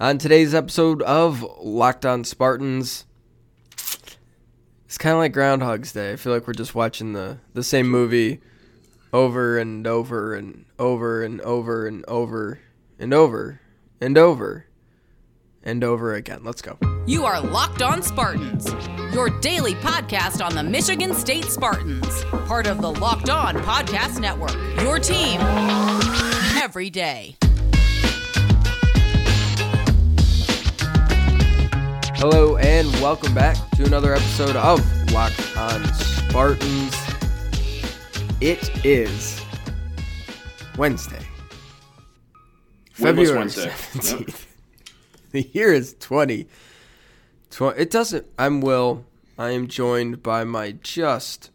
On today's episode of Locked On Spartans, it's kind of like Groundhog's Day. I feel like we're just watching the, the same movie over and over and over and over and over and over and over and over again. Let's go. You are Locked On Spartans, your daily podcast on the Michigan State Spartans, part of the Locked On Podcast Network. Your team every day. Hello and welcome back to another episode of Locked On Spartans. It is Wednesday, February Wednesday. 17th. The year is 20. Tw- It doesn't. I'm Will. I am joined by my just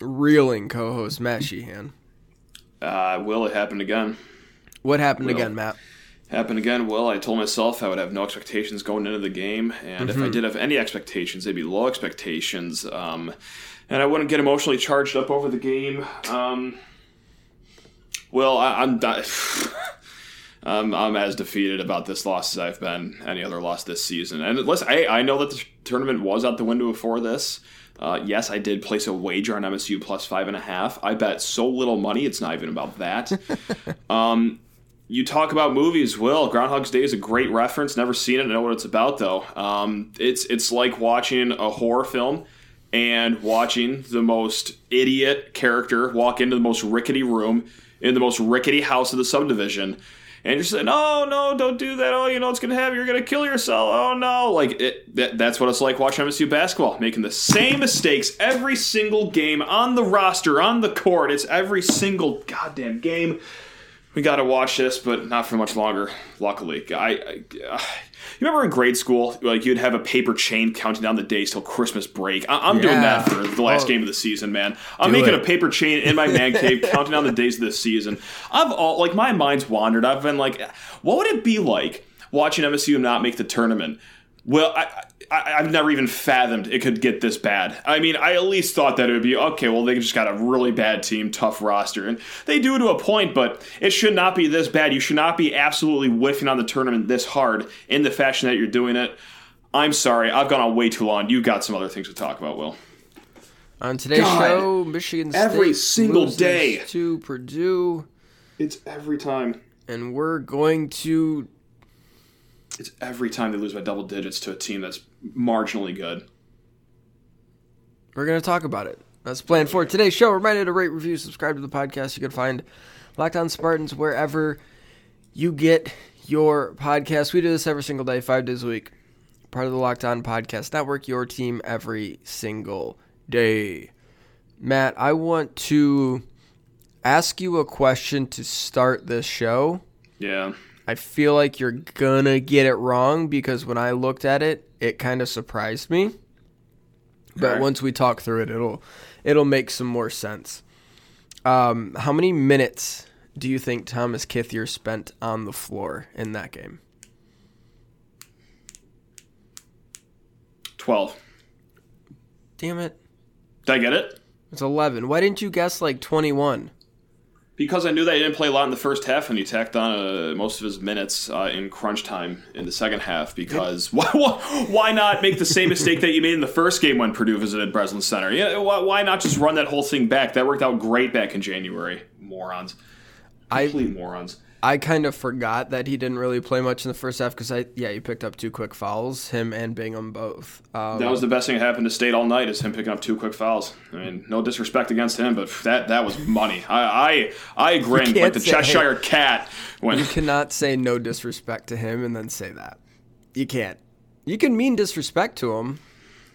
reeling co host, Matt Sheehan. Uh, will it happen again? What happened Will. again, Matt? Happen again? Well, I told myself I would have no expectations going into the game, and Mm-hmm. if I did have any expectations, they'd be low expectations. Um, and I wouldn't get emotionally charged up over the game. Um, well, I, I'm not. I'm, I'm as defeated about this loss as I've been any other loss this season. And listen, I, I know that the tournament was out the window before this. Uh, yes, I did place a wager on MSU plus five and a half. I bet so little money, it's not even about that. um, you talk about movies, Will. Groundhog's Day is a great reference. Never seen it. I know what it's about though. Um, it's it's like watching a horror film and watching the most idiot character walk into the most rickety room in the most rickety house of the subdivision. And you're saying, "No, no, don't do that. Oh, you know going to happen. You're to kill yourself. Oh no!" Like it, that, that's what it's like watching MSU basketball, making the same mistakes every single game on the roster, on the court. It's every single goddamn game we got to watch this, but not for much longer. Luckily, I, I uh, you remember in grade school, like you'd have a paper chain counting down the days till Christmas break. I, am doing that for the last Oh. game of the season, man. I'm making it. a paper chain in my man cave, counting down the days of this season. I've all like my mind's wandered. I've been like, what would it be like watching MSU not make the tournament? Well, I, I, I've never even fathomed it could get this bad. I mean, I at least thought that it would be okay. Well, they just got a really bad team, tough roster, and they do to a point. But it should not be this bad. You should not be absolutely whiffing on the tournament this hard in the fashion that you're doing it. I'm sorry, I've gone on way too long. You got some other things to talk about, Will. On today's God. show, Michigan State Every single loses day. to Purdue, It's every time. and we're going to It's every time they lose by double digits to a team that's marginally good. we're going to talk about it. That's the plan for today's show. Reminder to rate, review, subscribe to the podcast. You can find Locked On Spartans wherever you get your podcast. We do this every single day, five days a week. Part of the Locked On Podcast Network, your team every single day. Matt, I want to ask you a question to start this show. Yeah. I feel like you're gonna get it wrong because when I looked at it, it kind of surprised me. But Alright. once we talk through it, it'll it'll make some more sense. Um, how many minutes do you think Thomas Kithier spent on the floor in that game? 12. Damn it, Did I get it? it's eleven. Why didn't you guess like twenty-one? Because I knew that he didn't play a lot in the first half, and he tacked on uh, most of his minutes uh, in crunch time in the second half. Because why, why, not make the same mistake that you made in the first game when Purdue visited Breslin Center? Yeah, why, why not just run that whole thing back? That worked out great back in January. Morons, I complete morons. I kind of forgot that he didn't really play much in the first half because I yeah he picked up two quick fouls, him and Bingham both. Um, That was the best thing that happened to State all night is him picking up two quick fouls. I mean, no disrespect against him, but that that was money. I I, I grinned like the say- Cheshire cat when You cannot say no disrespect to him and then say that. You can't. You can mean disrespect to him,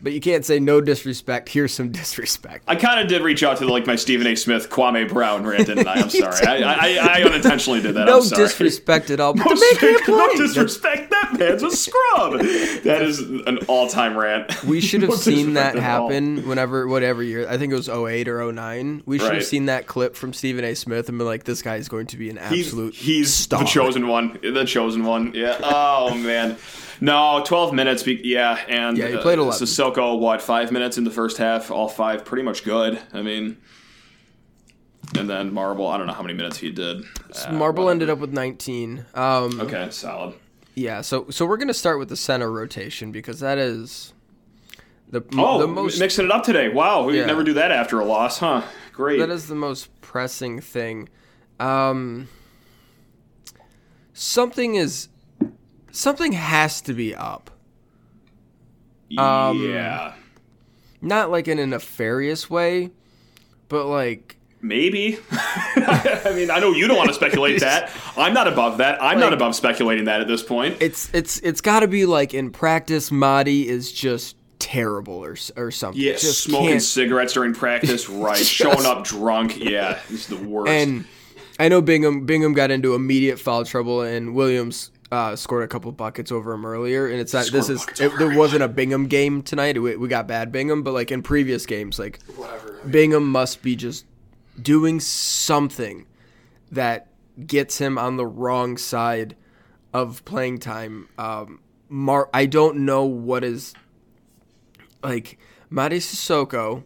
but you can't say no disrespect. Here's some disrespect. I kind of did reach out to like my Stephen A. Smith, Kwame Brown rant, didn't I? I'm sorry. I, I, I unintentionally did that. No I'm sorry. disrespect at all. But No, to make him no disrespect. That man's a scrub. That is an all-time rant. We should have seen that disrespect at all. happen whenever, whatever year. I think it was 08 or 09. We should have seen that clip from Stephen A. Smith and been like, this guy is going to be an He's, absolute he's star. the chosen one. The chosen one. Yeah. Oh man. No, 12 minutes. Be- yeah, and Yeah, he played 11. Uh, Sissoko, what, five minutes in the first half? All five, pretty much good. I mean, and then Marble. I don't know how many minutes he did. Uh, Marble whatever. ended up with 19. Um, Okay, solid. Yeah, so so we're gonna start with the center rotation because that is the Oh, the most mixing it up today. Wow, we Yeah. never do that after a loss, huh? Great. that is the most pressing thing. Um, something is something has to be up. um, yeah, Not like in a nefarious way, but like maybe. I mean, I know you don't want to speculate that. I'm not above that. I'm not above speculating that at this point. it's it's it's got to be like in practice. Mady is just terrible or or something. Yeah, just smoking can't- cigarettes during practice, right? Showing up drunk, yeah, it's the worst. And I know Bingham Bingham got into immediate foul trouble, and Williams uh, scored a couple buckets over him earlier. And it's not this is it, there wasn't a Bingham game tonight. We, we got bad Bingham, but like in previous games, like whatever. Bingham must be just doing something that gets him on the wrong side of playing time. Um, Mar- I don't know what is like. Mady Sissoko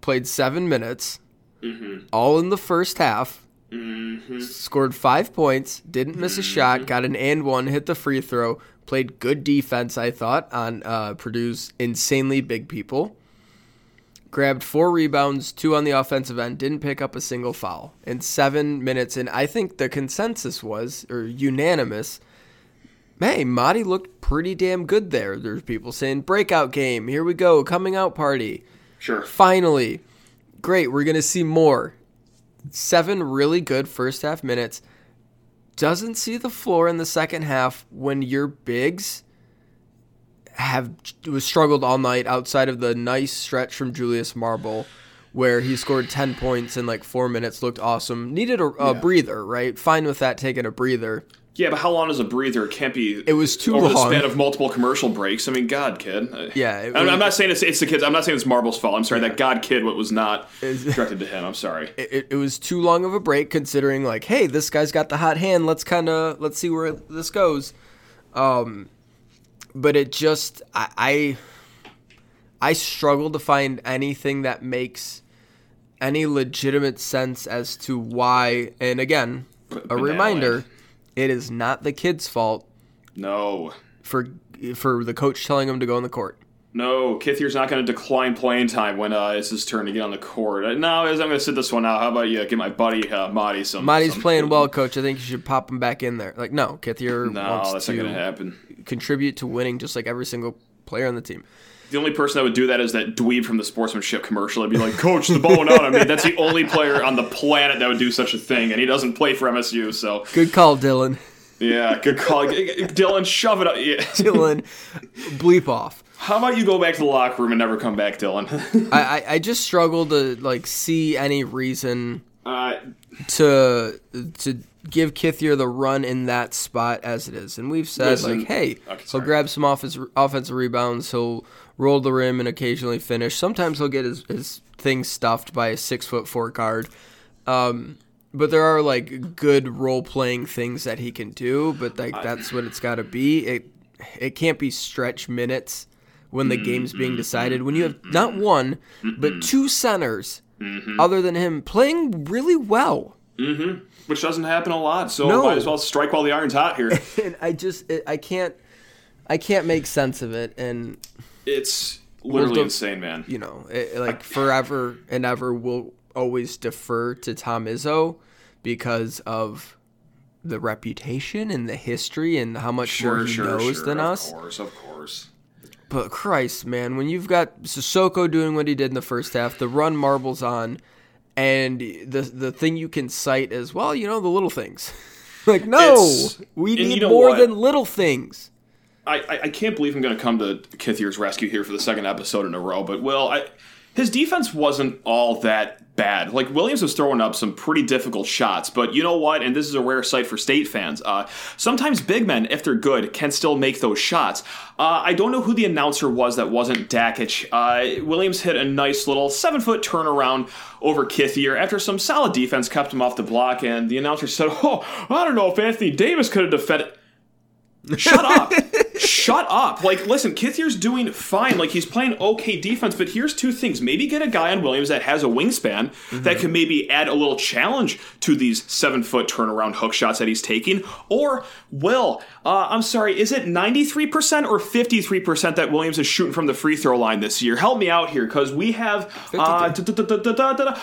played seven minutes, all in the first half. Scored five points, didn't miss a shot, got an and one, hit the free throw, played good defense, I thought, on uh, Purdue's insanely big people grabbed four rebounds, two on the offensive end, didn't pick up a single foul in seven minutes. And I think the consensus was, or unanimous, hey, Mady looked pretty damn good there. There's people saying breakout game, here we go, coming out party. Sure. Finally, great, we're gonna see more. Seven really good first half minutes. Doesn't see the floor in the second half when your bigs have was struggled all night outside of the nice stretch from Julius Marble where he scored 10 points in like 4 minutes looked awesome needed a, a breather right fine with that taking a breather Yeah, but how long is a breather? It can't be. It was too over the long. span of multiple commercial breaks. I mean, God, kid. Yeah, was- I'm not saying it's, it's the kids. I'm not saying it's Marble's fault. I'm sorry. That God kid what was not directed to him. I'm sorry. it, it was too long of a break considering like hey this guy's got the hot hand let's kind of let's see where this goes um but it just I, I i struggle to find anything that makes any legitimate sense as to why and again a reminder it is not the kid's fault No. for for the coach telling him to go on the court No, Kithier's not going to decline playing time when uh, it's his turn to get on the court. Uh, No, I'm going to sit this one out. How about you get my buddy uh, Mady some? Mady's some- playing well, coach. I think you should pop him back in there. Like, no, Kithier No, wants that's to not going to happen. contribute to winning just like every single player on the team. The only person that would do that is that dweeb from the sportsmanship commercial. I'd be like, Coach, the ball went out. I mean, that's the only player on the planet that would do such a thing, and he doesn't play for MSU. So, Good call, Dylan. Yeah, good call, Dylan. Shove it up. Yeah. Dylan, bleep off. How about you go back to the locker room and never come back, Dylan? I, I, I just struggle to like see any reason uh, to to give Kithier the run in that spot as it is. And we've said Listen- like, hey, Okay, he'll grab some offense, offensive rebounds, he'll roll the rim and occasionally finish. Sometimes he'll get his, his thing stuffed by a six foot four guard. Um, but there are like good role playing things that he can do, but like that's what it's got to be. It it can't be stretch minutes when the game's being mm-hmm. decided. When you have mm-hmm. not one but mm-hmm. two centers other than him playing really well. which doesn't happen a lot, so No. might as well strike while the iron's hot here. and I just it, I can't I can't make sense of it and it's literally the- insane, man. you know it, like forever and ever will always defer to Tom Izzo because of the reputation and the history and how much more he sure, knows sure. than of us. course, of course. But Christ, man, when you've got Sissoko doing what he did in the first half, the run marbles on, and the the thing you can cite is well, you know, the little things. like no, It's- we and you need know more what? than little things. I, I, I can't believe I'm going to come to Kithier's rescue here for the second episode in a row, but well, I, his defense wasn't all that bad. Like Williams was throwing up some pretty difficult shots, but you know what? And this is a rare sight for state fans. Uh, sometimes big men, if they're good, can still make those shots. Uh, I don't know who the announcer was that wasn't Dakich. Uh, Williams hit a nice little seven foot turnaround over Kithier after some solid defense kept him off the block, and the announcer said, "Oh, I don't know if Anthony Davis could have defended." Shut up. Shut up. Like, listen, Kithier's doing fine. Like, he's playing okay defense, but here's two things. Maybe get a guy on Williams that has a wingspan Mm-hmm. that can maybe add a little challenge to these seven foot turnaround hook shots that he's taking. Or, Will, uh, I'm sorry, is it 93% or 53% that Williams is shooting from the free throw line this year? Help me out here, because we have. Uh,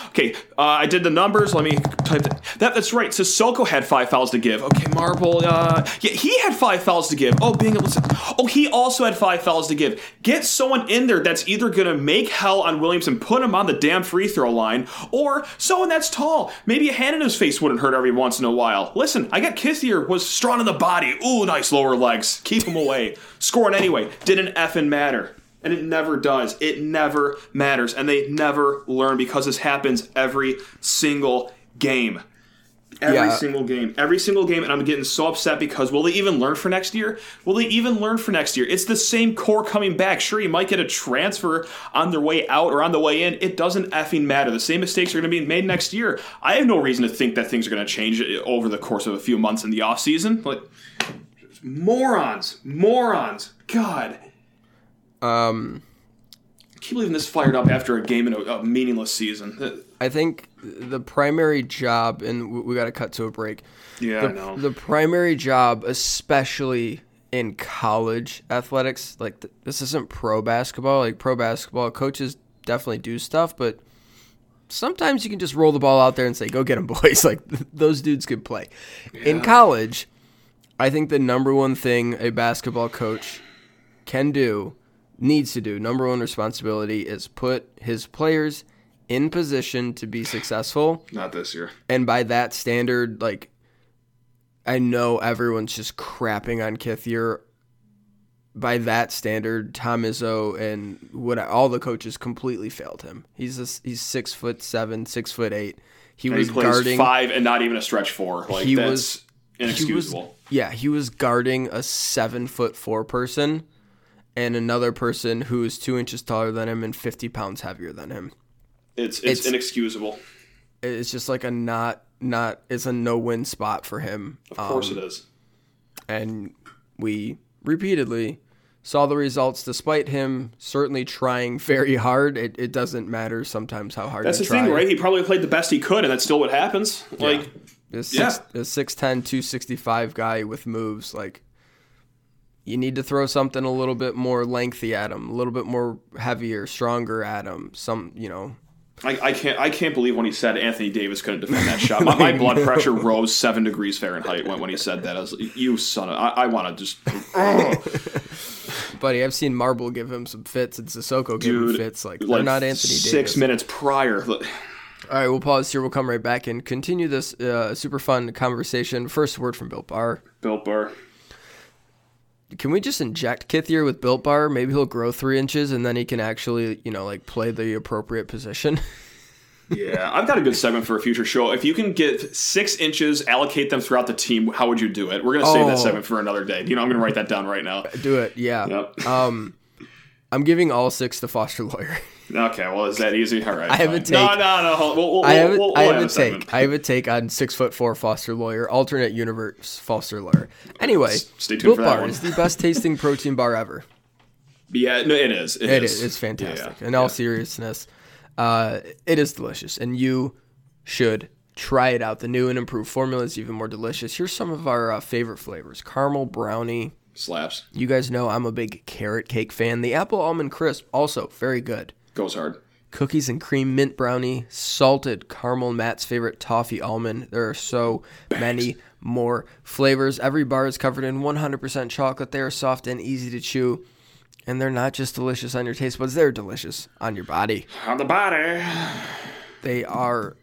okay, uh, I did the numbers. Let me type that. that that's right. Sissoko had five fouls to give. Okay, Marble. Uh, yeah, he had five fouls to give. Oh, being able to. Oh, he also had five fouls to give. Get someone in there that's either going to make hell on Williams and put him on the damn free throw line, or someone that's tall. Maybe a hand in his face wouldn't hurt every once in a while. Listen, I got Kithier was strong in the body. Ooh, nice lower legs. Keep him away. Scoring anyway. Didn't effing matter. And it never does. It never matters. And they never learn because this happens every single game. Every Yeah. single game. Every single game. And I'm getting so upset because will they even learn for next year? Will they even learn for next year? It's the same core coming back. Sure, you might get a transfer on their way out or on the way in. It doesn't effing matter. The same mistakes are going to be made next year. I have no reason to think that things are going to change over the course of a few months in the offseason. Like, morons. Morons. God. Um, I keep leaving this fired up after a game in a, a meaningless season. I think the primary job, and we- got to cut to a break. Yeah, the, I know. the primary job, especially in college athletics, like th- this isn't pro basketball. Like pro basketball, coaches definitely do stuff, but sometimes you can just roll the ball out there and say, "Go get them, boys!" Like those dudes could play. In college, I think the number one thing a basketball coach can do, needs to do, number one responsibility is put his players in position to be successful Not this year. and by that standard, like I know everyone's just crapping on Kithier. By that standard, Tom Izzo and what all the coaches completely failed him. He's a, he's six foot seven, six foot eight. He And was he guarding. five and not even a stretch four. Like He that's was- he was inexcusable. yeah, he was guarding a seven foot four person, and another person who is two inches taller than him and fifty pounds heavier than him. It's, it's it's- inexcusable. It's just like a not not. It's a no win spot for him. Of course Um, it is. and we repeatedly saw the results despite him certainly trying very hard it, it doesn't matter sometimes how hard That's the try thing, right? He probably played the best he could, and that's still what happens. Like, a, six, Yeah. a 6'10 265 guy with moves like you need to throw something a little bit more lengthy at him a little bit more heavier stronger at him some you know I, I can't, I can't believe when he said Anthony Davis couldn't defend that shot. My, my blood pressure rose seven degrees Fahrenheit when, when he said that. I was like, "You son of, I, I want to just." buddy i've seen marble give him some fits and sissoko give him fits like, they're like not anthony six davis minutes prior. All right, we'll pause here. We'll come right back and continue this uh, super fun conversation. First word from Built Bar. Built Bar. Can we just inject Kithier with Built Bar? Maybe he'll grow three inches and then he can actually, you know, like play the appropriate position. Yeah, I've got a good segment for a future show. If you can get six inches, allocate them throughout the team, how would you do it? We're gonna save that Oh. segment for another day. You know, I'm gonna write that down right now. Do it, yeah. Yep. Um, I'm giving all six to Foster Loyer. Okay, well, is that easy? All right. I have a take. No, no, no. hold- We'll, we'll, I have, a, we'll, I have a take. I have a take on six foot four Foster Loyer, alternate universe Foster Loyer. Anyway, Stay tuned Built for that Bar one. is the best tasting protein bar ever. Yeah, no, it is. It is. It's fantastic. Yeah, In all yeah. seriousness, uh, it is delicious, and you should try it out. The new and improved formula is even more delicious. Here's some of our uh, favorite flavors: caramel brownie. Slaps. You guys know I'm a big carrot cake fan. The apple almond crisp also very good. Goes hard. Cookies and cream mint brownie, salted caramel, Matt's favorite toffee almond. There are so many more flavors. Every bar is covered in 100% chocolate. They are soft and easy to chew. And they're not just delicious on your taste buds, they're delicious on your body. On the body. They are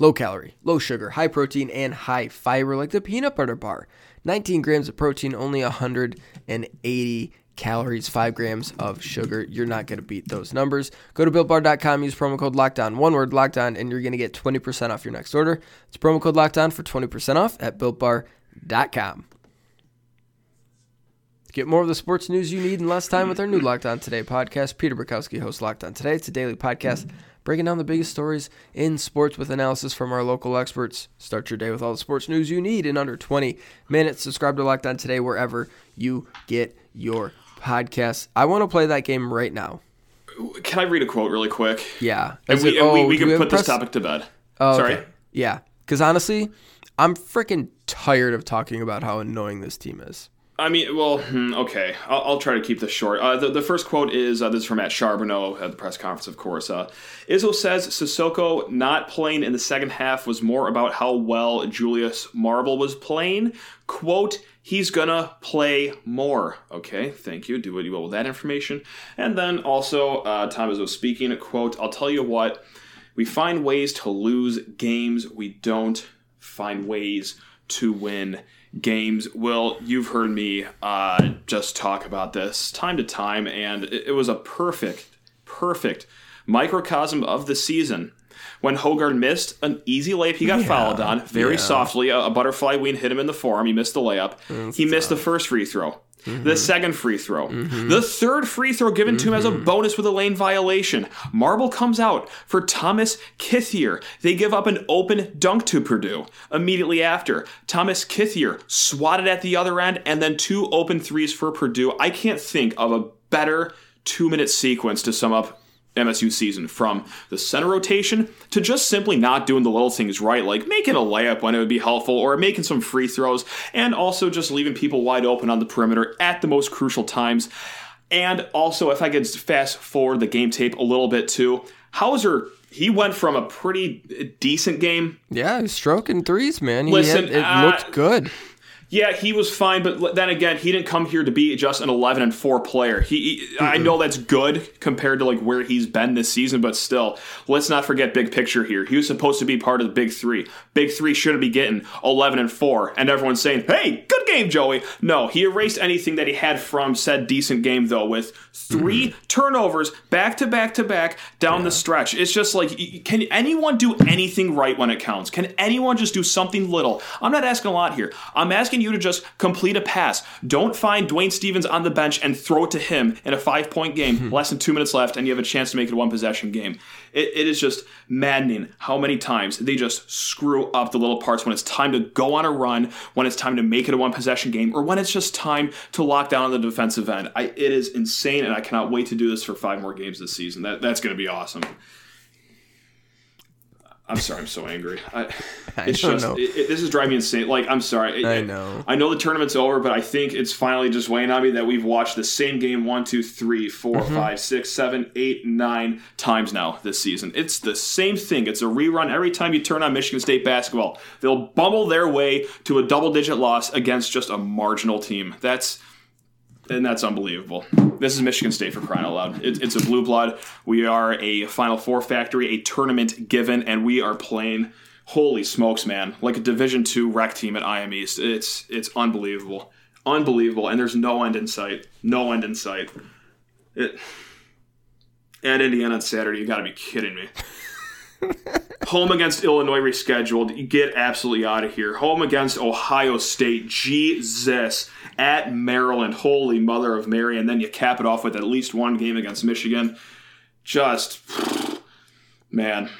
low calorie, low sugar, high protein, and high fiber, like the peanut butter bar. 19 grams of protein, only 180 calories, 5 grams of sugar. You're not going to beat those numbers. Go to builtbar.com, use promo code LOCKDOWN, one word LOCKDOWN, and you're going to get 20% off your next order. It's promo code LOCKDOWN for 20% off at builtbar.com. Get more of the sports news you need in less time with our new Locked On Today podcast. Peter Bukowski hosts Locked On Today. It's a daily podcast breaking down the biggest stories in sports with analysis from our local experts. Start your day with all the sports news you need in under 20 minutes. Subscribe to Locked On Today wherever you get your podcast. I want to play that game right now. Can I read a quote really quick? Yeah. And we, it- and we, oh, we do can have put this press- topic to bed. Oh, Sorry. okay. Yeah. Because honestly, I'm freaking tired of talking about how annoying this team is. I mean, well, hmm, okay. I'll, I'll try to keep this short. Uh, the, the first quote is uh, this is from Matt Charboneau at the press conference, of course. Uh, Izzo says Sissoko not playing in the second half was more about how well Julius Marble was playing. Quote, he's gonna play more. Okay, thank you. Do what you will with that information. And then also, uh, Tom Izzo speaking, quote, I'll tell you what, we find ways to lose games. We don't find ways to win games. Will, you've heard me uh, just talk about this time to time, and it, it was a perfect, perfect microcosm of the season. When Hoggard missed an easy layup, he got fouled on very softly. A, a butterfly wing hit him in the forearm. He missed the layup. he missed the first free throw. The second free throw. The third free throw given to him as a mm-hmm. bonus with a lane violation. Marble comes out for Thomas Kithier. They give up an open dunk to Purdue. Immediately after, Thomas Kithier swatted at the other end and then two open threes for Purdue. I can't think of a better two minute sequence to sum up MSU season from the center rotation to just simply not doing the little things right, like making a layup when it would be helpful or making some free throws, and also just leaving people wide open on the perimeter at the most crucial times. And also, if I could fast forward the game tape a little bit too, Hauser, he went from a pretty decent game Yeah, he's stroking threes, man. He Listen, had, it uh, looked good. Yeah, he was fine, but then again, he didn't come here to be just an 11 and 4 player. He, he I know that's good compared to like where he's been this season, but still, let's not forget big picture here. He was supposed to be part of the big 3. Big 3 shouldn't be getting 11 and 4 and everyone's saying, "Hey, good game, Joey." No, he erased anything that he had from said decent game though with 3 turnovers back to back to back down the stretch. It's just like can anyone do anything right when it counts? Can anyone just do something little? I'm not asking a lot here. I'm asking you to just complete a pass. Don't find Dwayne Stephens on the bench and throw it to him in a five point game, hmm. less than two minutes left, and you have a chance to make it a one possession game. It, it is just maddening how many times they just screw up the little parts when it's time to go on a run, when it's time to make it a one possession game, or when it's just time to lock down on the defensive end. I, it is insane, and I cannot wait to do this for five more games this season. That, that's going to be awesome. I'm sorry, I'm so angry. I, it's don't just know. it, it- this is driving me insane. Like I'm sorry. I know. I know the tournament's over, but I think it's finally just weighing on me that we've watched the same game one, two, three, four, Mm-hmm. five, six, seven, eight, nine times now this season. It's the same thing. It's a rerun every time you turn on Michigan State basketball. They'll bumble their way to a double-digit loss against just a marginal team. That's and that's unbelievable. This is Michigan State for crying out loud. It, it's a blue blood. We are a Final Four factory, a tournament given, and we are playing. Holy smokes, man! Like a Division two rec team at IM East. It's it's unbelievable, unbelievable, and there's no end in sight. No end in sight. It, at Indiana on Saturday, you got to be kidding me. Home against Illinois rescheduled. You get absolutely out of here. Home against Ohio State. Jesus. At Maryland. Holy mother of Mary. And then you cap it off with at least one game against Michigan. Just, man.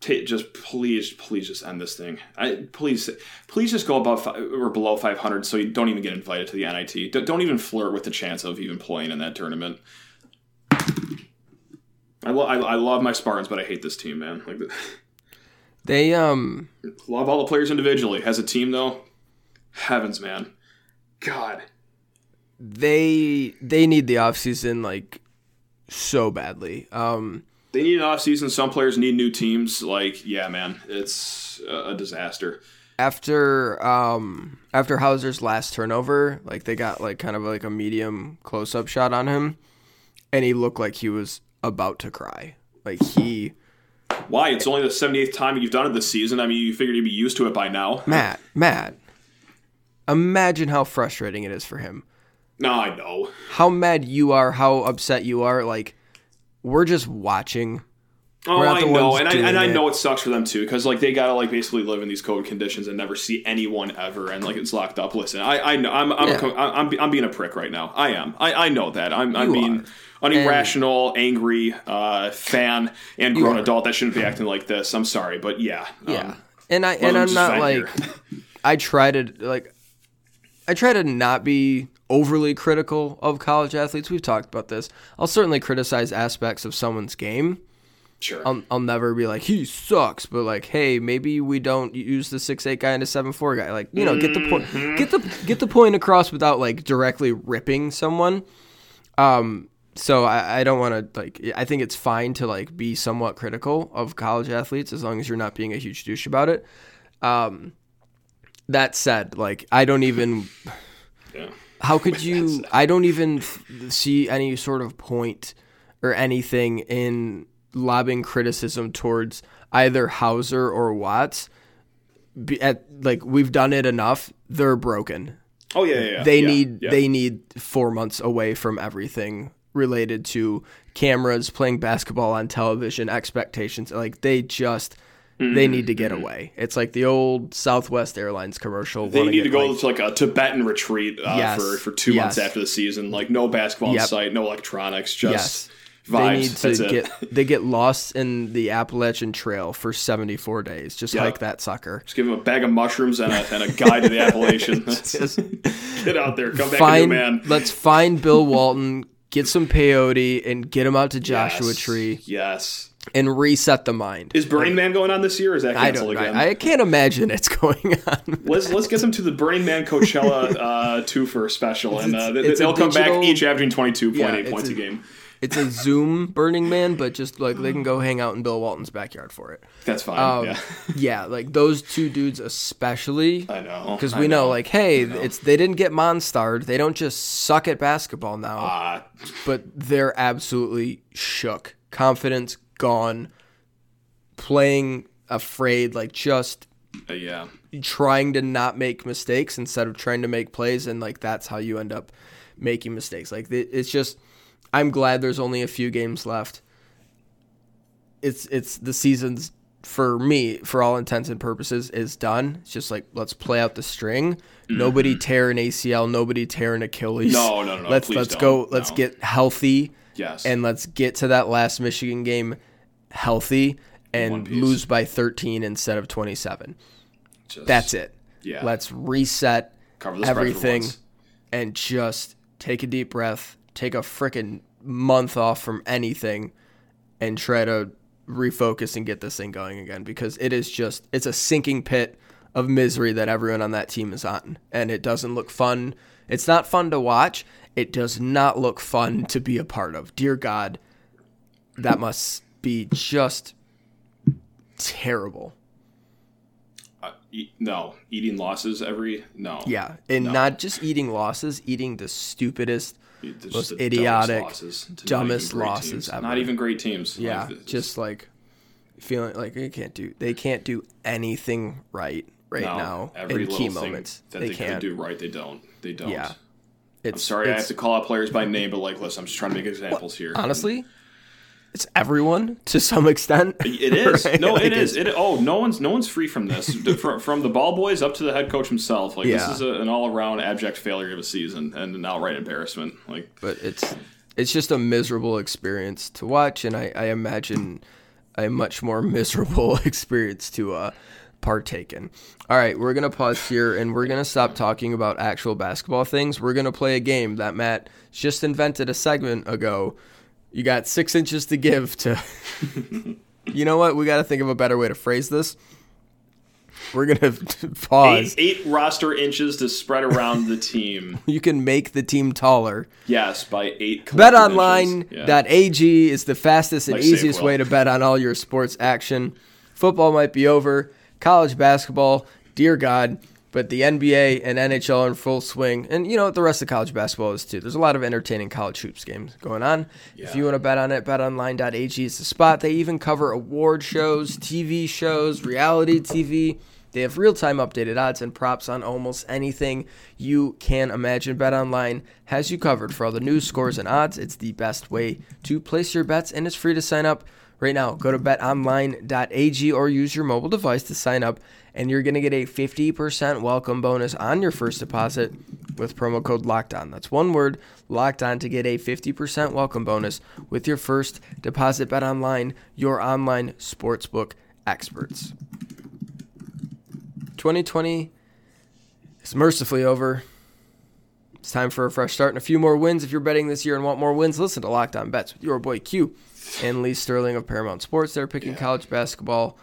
Just please, please just end this thing. I, please, please just go above fi- or below 500 so you don't even get invited to the NIT. Don't even flirt with the chance of even playing in that tournament. I, lo- I, I love my Spartans, but I hate this team, man. Like, They um love all the players individually. As a team, though, heavens, man, God, they they need the offseason like so badly. Um they need an off season. Some players need new teams. Like, yeah, man, it's a, a disaster. after um after Hauser's last turnover, like they got like kind of like a medium close up shot on him and he looked like he was about to cry. Like he Why? It's only the 78th time you've done it this season. I mean, you figured you'd be used to it by now. Matt, Matt. Imagine how frustrating it is for him. No, I know. How mad you are, how upset you are. Like we're just watching. Oh, I know, and I, and I it. know it sucks for them too, because like they gotta like basically live in these COVID conditions and never see anyone ever, and like it's locked up. Listen, I, I know I'm I'm, Yeah. I'm I'm being a prick right now. I am. I, I know that. I'm I'm being are. an irrational, angry uh, fan and grown adult that shouldn't be acting like this. I'm sorry, but yeah, Yeah. um, and I and I'm not like. I try to like I try to not be overly critical of college athletes. We've talked about this. I'll certainly criticize aspects of someone's game. Sure. I'll, I'll never be like he sucks, but like, hey, maybe we don't use the six eight guy and a seven four guy. Like, you know, get the point, get the get the point across without like directly ripping someone. Um, so I, I don't want to like. I think it's fine to like be somewhat critical of college athletes as long as you're not being a huge douche about it. Um, that said, like, I don't even. yeah. How could you? I don't even f- see any sort of point or anything in lobbing criticism towards either Hauser or Watts. Be, at like we've done it enough. They're broken. Oh yeah, yeah. yeah. They Yeah, need yeah. they need four months away from everything related to cameras, playing basketball on television, expectations. Like they just. Mm-hmm. They need to get away. It's like the old Southwest Airlines commercial. They need to go like- to like a Tibetan retreat uh, Yes. for for two months after the season. Like no basketball in Yep. sight, no electronics, just Yes. Vibes. They need That's to it. get they get lost in the Appalachian Trail for 74 days. Just Yep. hike that sucker. Just give him a bag of mushrooms and a, and a guide to the Appalachian. That's- get out there, come back a Find new man. let's find Bill Walton, get some peyote and get him out to Joshua Yes. Tree Yes. and reset the mind. Is Burning Man going on this year? Or is that I canceled don't again? I, I can't imagine it's going on. let's let's get them to the Burning Man Coachella uh, two for special, and uh, they, it's a they'll come digital- back each averaging twenty two point Yeah, eight points a, a- game. It's a Zoom Burning Man, but just like they can go hang out in Bill Walton's backyard for it. That's fine. Um, yeah, yeah, like those two dudes especially. I know Because we know, like, hey, it's they didn't get Monstarred. They don't just suck at basketball now. uh, but they're absolutely shook. Confidence gone. Playing afraid, like just uh, yeah. trying to not make mistakes instead of trying to make plays, and like that's how you end up making mistakes. Like it's just, I'm glad there's only a few games left. It's it's the season's for me, for all intents and purposes, is done. It's just like let's play out the string. Nobody tear an ACL. Nobody tear an Achilles. Mm-hmm. No, no, no, Let's let's don't. go. Let's No. get healthy Yes. and let's get to that last Michigan game healthy and lose by 13 instead of 27. Just That's it. Yeah. Let's reset cover the spread for everything and just take a deep breath, take a freaking month off from anything and try to refocus and get this thing going again because it is just it's a sinking pit of misery that everyone on that team is on and it doesn't look fun. It's not fun to watch. It does not look fun to be a part of. Dear God, that must be just terrible. Uh, e- no, eating losses every no. Yeah, and No. not just eating losses, eating the stupidest, most idiotic, dumbest losses, dumbest even great losses teams. ever. Not even great teams. yeah, Like, just like feeling like they can't do they can't do anything right right no, now every in key moments. that They, they, can't. do right, they don't. They don't. Yeah, I'm it's sorry, I have to call out players by name, but like, listen, I'm just trying to make examples here. honestly, it's everyone to some extent. It is. right? No, Like, it is. It, oh, no one's no one's free from this. From, from the ball boys up to the head coach himself. Like Yeah. this is a, an all around abject failure of a season and an outright embarrassment. Like but it's it's just a miserable experience to watch, and I, I imagine a much more miserable experience to uh, partake in. All right, we're gonna pause here, and we're gonna stop talking about actual basketball things. We're gonna play a game that Matt just invented a segment ago. You got six inches to give to. you know what? We got to think of a better way to phrase this. We're gonna pause. eight, eight roster inches to spread around the team. You can make the team taller. Yes, by eight. inches. Yeah. BetOnline.ag is the fastest and save, easiest way to bet on all your sports action. Football might be over, college basketball, dear God, but the NBA and NHL are in full swing. And you know what? The rest of college basketball is too. There's a lot of entertaining college hoops games going on. If you want to bet on it, betonline.ag is the spot. They even cover award shows, TV shows, reality TV. They have real time updated odds and props on almost anything you can imagine. BetOnline has you covered for all the news, scores, and odds. It's the best way to place your bets, and it's free to sign up right now. Go to betonline.ag or use your mobile device to sign up, and you're going to get a 50% welcome bonus on your first deposit with promo code locked on. That's one word, locked on, to get a 50% welcome bonus with your first deposit. bet online, your online sportsbook experts. 2020 is mercifully over. It's time for a fresh start and a few more wins. If you're betting this year and want more wins, listen to Locked On Bets with your boy Q and Lee Sterling of Paramount Sports. They're picking college basketball,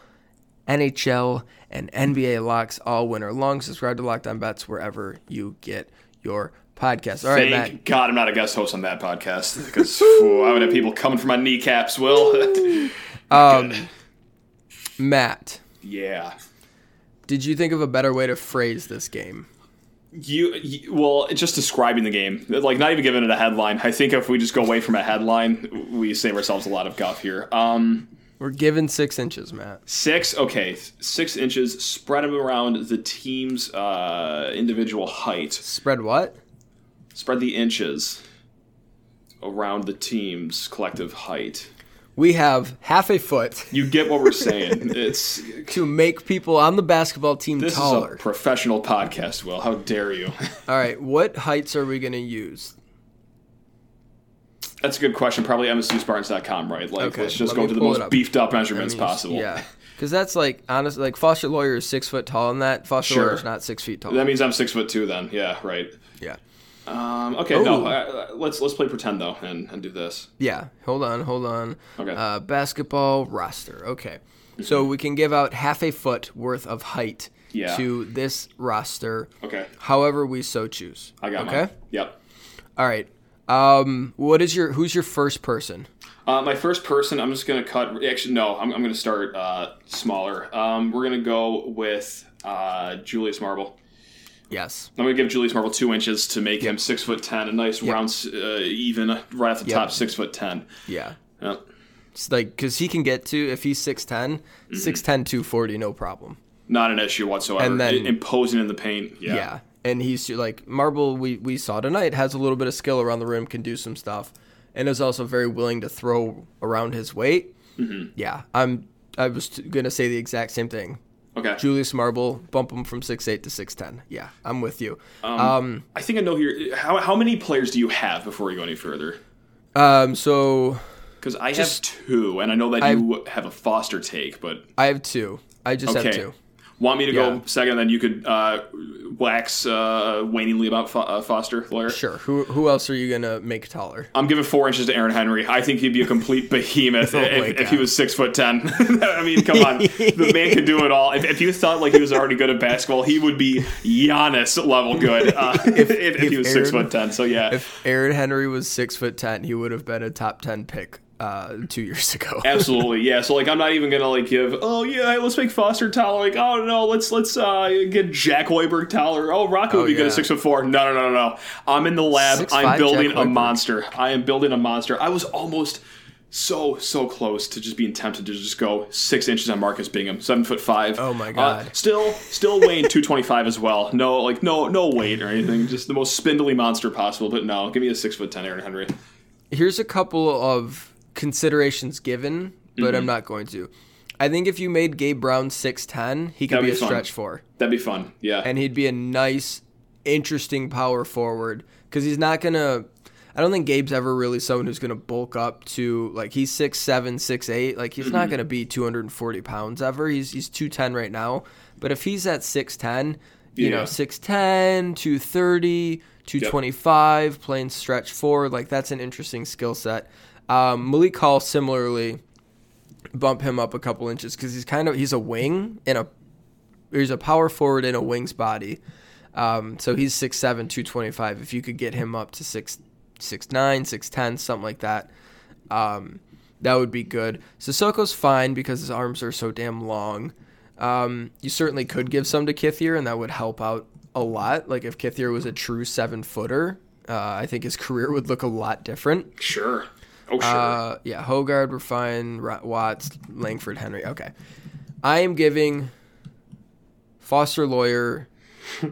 NHL, and NBA locks all winter long. Subscribe to Locked On Bets wherever you get your podcast. All right, Thank Matt. God I'm not a guest host on that podcast because I would have people coming for my kneecaps. Will. Um, Matt, yeah. did you think of a better way to phrase this game? You, you well, just describing the game, like not even giving it a headline. I think if we just go away from a headline, we save ourselves a lot of guff here. Um, We're given six inches, Matt. six, okay, six inches. Spread them around the team's uh, individual height. Spread what? Spread the inches around the team's collective height. We have half a foot You get what we're saying. It's to make people on the basketball team this taller. is a professional podcast. Will how dare you? All right, what heights are we going to use? That's a good question. Probably MSUSpartans.com, right? Like, Okay, let's just let go to the most up. beefed up measurements I mean, possible. Yeah, because that's like honestly, like Foster Loyer is six foot tall, and that Foster Sure. Loyer is not six feet tall. That means I'm six foot two. Then, yeah, right. yeah, Um, okay, Ooh. no, uh, let's let's play pretend though and, and do this. yeah. Hold on, hold on. Okay. Uh, basketball roster. Okay, so we can give out half a foot worth of height Yeah. to this roster, Okay, however we so choose. I got okay. mine. Yep. All right. Um, what is your who's your first person? Uh, my first person, I'm just gonna cut. Actually, no, I'm, I'm gonna start uh, smaller. Um, we're gonna go with uh, Julius Marble. Yes. I'm gonna give Julius Marble two inches to make him six foot ten, a nice round, uh, even right off the Yep. top, six foot ten. Yeah. Yep. It's like because he can get to if he's 6'10", Mm-hmm. 6'10", 240, no problem. Not an issue whatsoever. And then- imposing in the paint. Yeah. Yeah. And he's like Marble. We we saw tonight has a little bit of skill around the rim, can do some stuff, and is also very willing to throw around his weight. Mm-hmm. Yeah, I'm. I was t- gonna say the exact same thing. Okay. Julius Marble, bump him from six eight to six ten. Yeah, I'm with you. Um, I think I know here. How, how many players do you have before you go any further? Um, so Because I Just- have two, and I know that I've- you have a Foster take, but I have two. I just have two. Want me to Yeah. go second, and then you could uh, wax uh, waningly about Fo- uh, Foster Loyer? Sure. Who who else are you gonna make taller? I'm giving four inches to Aaron Henry. I think he'd be a complete behemoth Oh if, if he was six foot ten. I mean, come on, the man could do it all. If, if you thought like he was already good at basketball, he would be Giannis level good uh, if, if, if he was six foot ten. So yeah, If Aaron Henry was six foot ten, he would have been a top ten pick uh, two years ago. Absolutely, yeah. So like, I'm not even gonna like give. Oh yeah, let's make Foster taller. Like, oh no, let's let's uh, get Jack Hoiberg taller. Oh, Rocket would Oh, be good at six foot four. No, no, no, no, no. I'm in the lab. 6'5" I'm building Jack a Hoiberg. monster. I am building a monster. I was almost so so close to just being tempted to just go six inches on Marcus Bingham, seven foot five. Oh, my Uh, God. still still weighing two twenty five as well. No like no no weight or anything. Just the most spindly monster possible. But no, give me a six foot ten Aaron Henry. Here's a couple of considerations given, but Mm-hmm. I'm not going to. I think if you made Gabe Brown six ten, he could That'd be be a stretch four, That'd be fun. Yeah. and he'd be a nice, interesting power forward because he's not gonna. I don't think Gabe's ever really someone who's gonna bulk up to like he's six seven, six eight. Like he's Mm-hmm. not gonna be 240 pounds ever. He's he's 210 right now, but if he's at 610, you Yeah. know 610, 230, 225, playing stretch forward, like that's an interesting skill set. Um, Malik Hall similarly bump him up a couple inches because he's kind of he's a wing in a he's a power forward in a wing's body. Um, so he's 6'7", 225. If you could get him up to six six nine, six ten, something like that, um, that would be good. Sissoko's fine because his arms are so damn long. Um, you certainly could give some to Kithier, and that would help out a lot. Like if Kithier was a true seven footer, uh, I think his career would look a lot different. Sure. Oh, sure. Uh, yeah, Hoggard, we're fine. Ra- Watts, Langford, Henry. Okay. I am giving Foster Loyer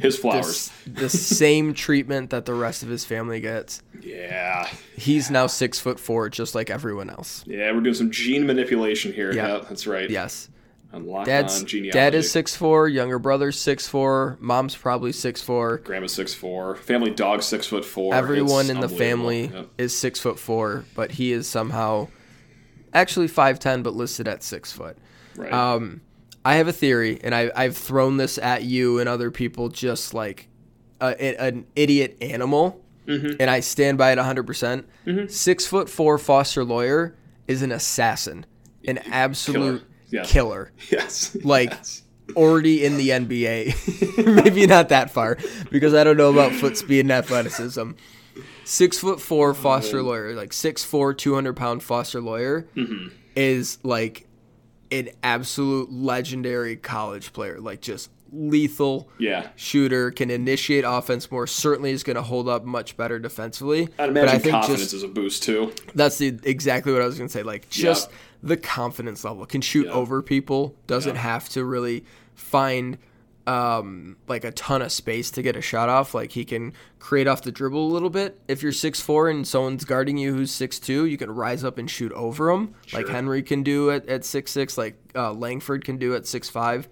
His flowers. the same treatment that the rest of his family gets. Yeah. He's now six foot four, just like everyone else. Yeah, we're doing some gene manipulation here. Yeah. Yeah, that's right. Yes. Unlock Dad's on genealogy. dad is six four, younger brother's six four, mom's probably six four. Grandma's six four. Family dog six foot four. Everyone It's in the family Yep. is six foot four, but he is somehow actually five ten, but listed at six foot. Right. Um, I have a theory, and I, I've thrown this at you and other people just like a, a- an idiot animal, Mm-hmm. and I stand by it 100. percent Six foot four Foster Loyer is an assassin, an absolute Yeah. killer. Yes. Like Yes. already in the NBA. Maybe not that far because I don't know about foot speed and athleticism. Six foot four Foster oh. Loyer, like six four, 200 pound Foster Loyer, mm-hmm. is like an absolute legendary college player. Like just lethal Yeah. shooter, can initiate offense more. Certainly is going to hold up much better defensively. I'd but imagine I think confidence just is a boost too. that's the exactly what I was going to say. Like just the confidence level can shoot Yeah. over people. Doesn't Yeah. have to really find um, like a ton of space to get a shot off. Like he can create off the dribble a little bit. If you're six four and someone's guarding you who's six two, you can rise up and shoot over them, like Henry can do at, at six six, like uh, Langford can do at six five.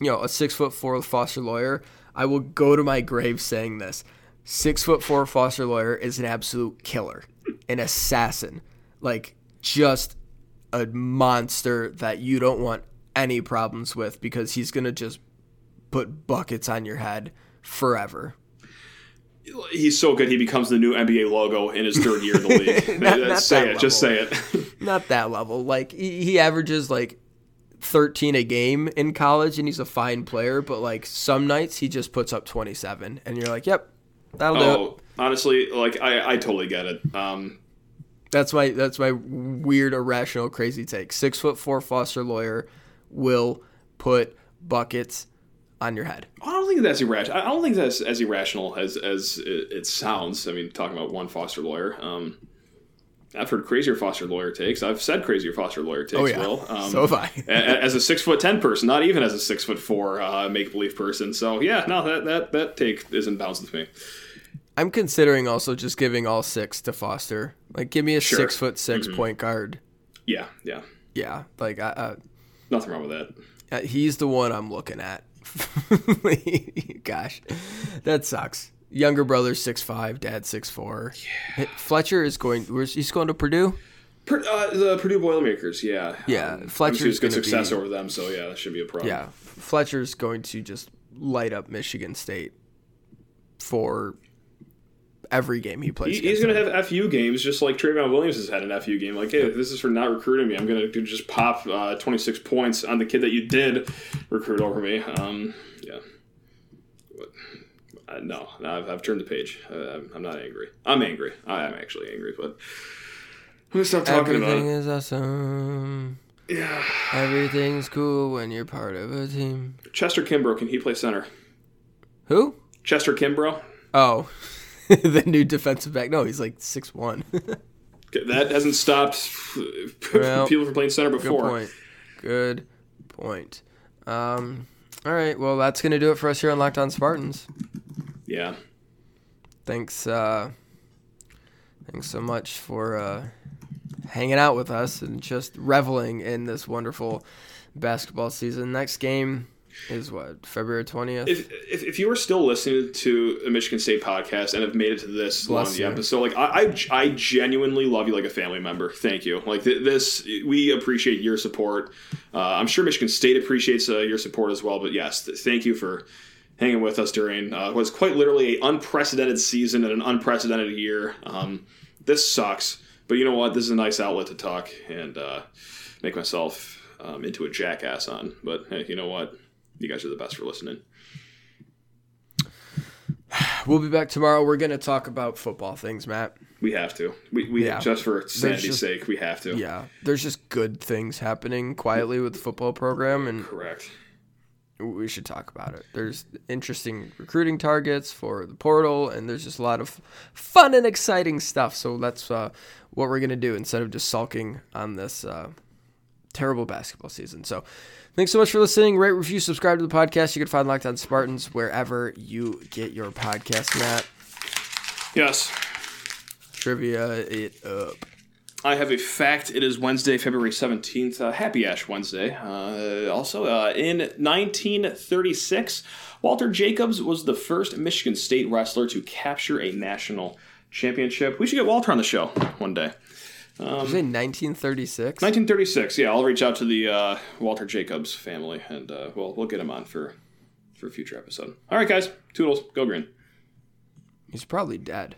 You know, a six foot four Foster Loyer. I will go to my grave saying this: six foot four Foster Loyer is an absolute killer, an assassin, like just a monster that you don't want any problems with because he's gonna just put buckets on your head forever. He's so good. He becomes the new NBA logo in his third year in the league. Not- not say it. Just say level. it. Not that level. Like he, he averages like 13 a game in college and he's a fine player, but like some nights he just puts up 27 and you're like, "Yep, that'll do it." oh, honestly, like I, I totally get it. Um, That's my that's my weird irrational crazy take. 6 foot 4 Foster Loyer will put buckets on your head. I don't think that's irrational. I don't think that's as irrational as as it, sounds. I mean, talking about one Foster Loyer. Um, I've heard crazier Foster Loyer takes. I've said crazier Foster Loyer takes. Oh, yeah. Will. Um, So have I. as a six foot ten person, not even as a six foot four uh, make believe person. So yeah, no, that that that take isn't bounds with me. I'm considering also just giving all 6 to Foster. Like give me a Sure. 6 foot 6 point guard. Yeah, yeah, Yeah, like I, uh, nothing wrong with that. Uh, he's the one I'm looking at. Gosh, that sucks. Younger brother six five, dad six four. Fletcher is going. He's going to Purdue? Per, uh, the Purdue Boilermakers, yeah, Yeah, Um, Fletcher's good success be- over them. So yeah, that should be a problem. Yeah, Fletcher's going to just light up Michigan State for every game he plays. He- he's going to have FU games just like Trevion Williams has had an FU game. Like, hey, this is for not recruiting me. I'm going to just pop uh, 26 points on the kid that you did recruit over me. Um, yeah. But, uh, no, no, I've, I've turned the page. Uh, I'm, I'm not angry. I'm angry. I am actually angry, but I'm going to stop talking Everything about it. is awesome. Yeah. Everything's cool when you're part of a team. Chester Kimbrough, can he play center? Who? Chester Kimbrough? Oh, the new defensive back. No, he's like six one. That hasn't stopped Well, people from playing center before. Good point. Good point. Um, all right. Well, that's going to do it for us here on Locked On Spartans. Yeah. Thanks. Uh, thanks so much for uh, hanging out with us and just reveling in this wonderful basketball season. Next game is what February twentieth. if, if, if you are still listening to a Michigan State podcast and have made it to this long Bless the you. episode, like I, I, I genuinely love you like a family member. Thank you. Like th- this, we appreciate your support. Uh, I'm sure Michigan State appreciates uh, your support as well. But yes, th- thank you for hanging with us during uh, what's quite literally an unprecedented season and an unprecedented year. Um, this sucks, but you know what? This is a nice outlet to talk and uh, make myself um, into a jackass on. But hey, you know what? You guys are the best for listening. We'll be back tomorrow. We're going to talk about football things, Matt. We have to. We, we Yeah. just for sanity's just- sake, we have to. Yeah, there's just good things happening quietly with the football program, and Correct. we should talk about it. There's interesting recruiting targets for the portal, and there's just a lot of fun and exciting stuff. So that's uh, what we're gonna do instead of just sulking on this uh, terrible basketball season. So thanks so much for listening. Rate, review, subscribe to the podcast. You can find Locked On Spartans wherever you get your podcast. Matt, Yes. trivia it up. I have a fact. It is Wednesday, February 17th. Uh, happy Ash Wednesday. Uh, also, uh, in 1936, Walter Jacobs was the first Michigan State wrestler to capture a national championship. We should get Walter on the show one day. Say 1936? 1936. Yeah, I'll reach out to the uh, Walter Jacobs family and uh, we'll we'll get him on for for a future episode. All right, guys. Toodles. Go green. He's probably dead.